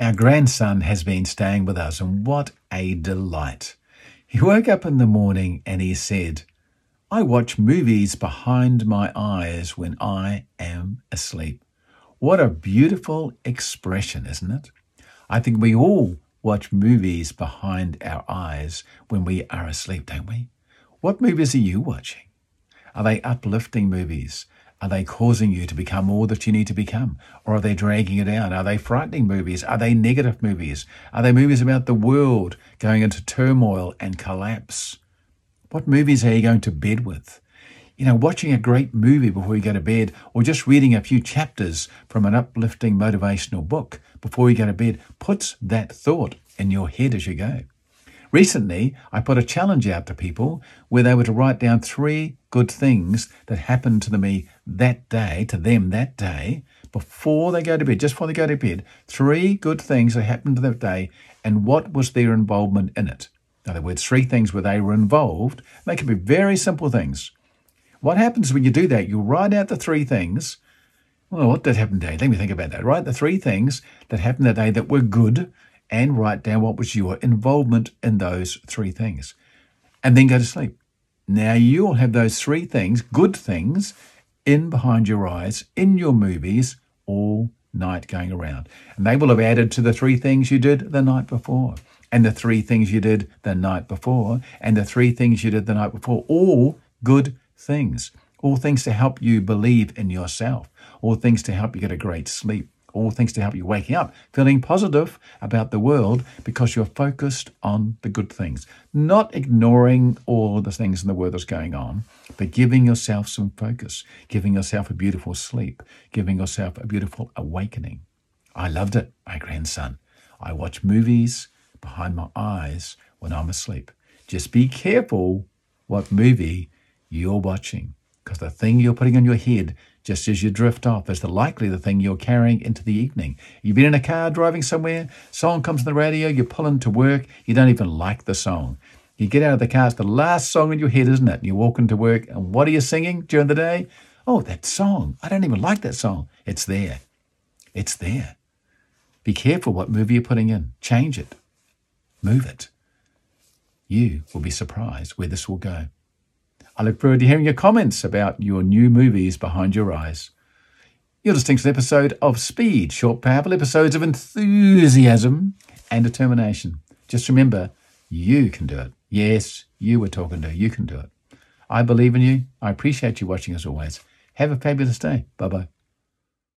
Our grandson has been staying with us, and what a delight. He woke up in the morning and he said, I watch movies behind my eyes when I am asleep. What a beautiful expression, isn't it? I think we all watch movies behind our eyes when we are asleep, don't we? What movies are you watching? Are they uplifting movies? Are they causing you to become all that you need to become? Or are they dragging you down? Are they frightening movies? Are they negative movies? Are they movies about the world going into turmoil and collapse? What movies are you going to bed with? You know, watching a great movie before you go to bed, or just reading a few chapters from an uplifting motivational book before you go to bed puts that thought in your head as you go. Recently, I put a challenge out to people where they were to write down three good things that happened to me that day, to them that day, before they go to bed, just before they go to bed. Three good things that happened to that day and what was their involvement in it. In other words, three things where they were involved. They could be very simple things. What happens when you do that? You write out the three things. Well, what did happen today? Let me think about that. Right, the three things that happened today that were good and write down what was your involvement in those three things. And then go to sleep. Now you'll have those three things, good things, in behind your eyes, in your movies, all night going around. And they will have added to the three things you did the night before, and the three things you did the night before, and the three things you did the night before, all good things. All things to help you believe in yourself, all things to help you get a great sleep, all things to help you waking up, feeling positive about the world because you're focused on the good things, not ignoring all the things in the world that's going on, but giving yourself some focus, giving yourself a beautiful sleep, giving yourself a beautiful awakening. I loved it, my grandson. I watch movies behind my eyes when I'm asleep. Just be careful what movie you're watching because the thing you're putting on your head just as you drift off is the likely the thing you're carrying into the evening. You've been in a car driving somewhere, song comes on the radio, you're pulling to work, you don't even like the song. You get out of the car, it's the last song in your head, isn't it? And you walk into work, and what are you singing during the day? Oh, that song. I don't even like that song. It's there. It's there. Be careful what movie you're putting in. Change it. Move it. You will be surprised where this will go. I look forward to hearing your comments about your new movies behind your eyes. You're listening to an episode of Speed, short, powerful episodes of enthusiasm and determination. Just remember, you can do it. Yes, you were talking to. You can do it. I believe in you. I appreciate you watching as always. Have a fabulous day. Bye bye.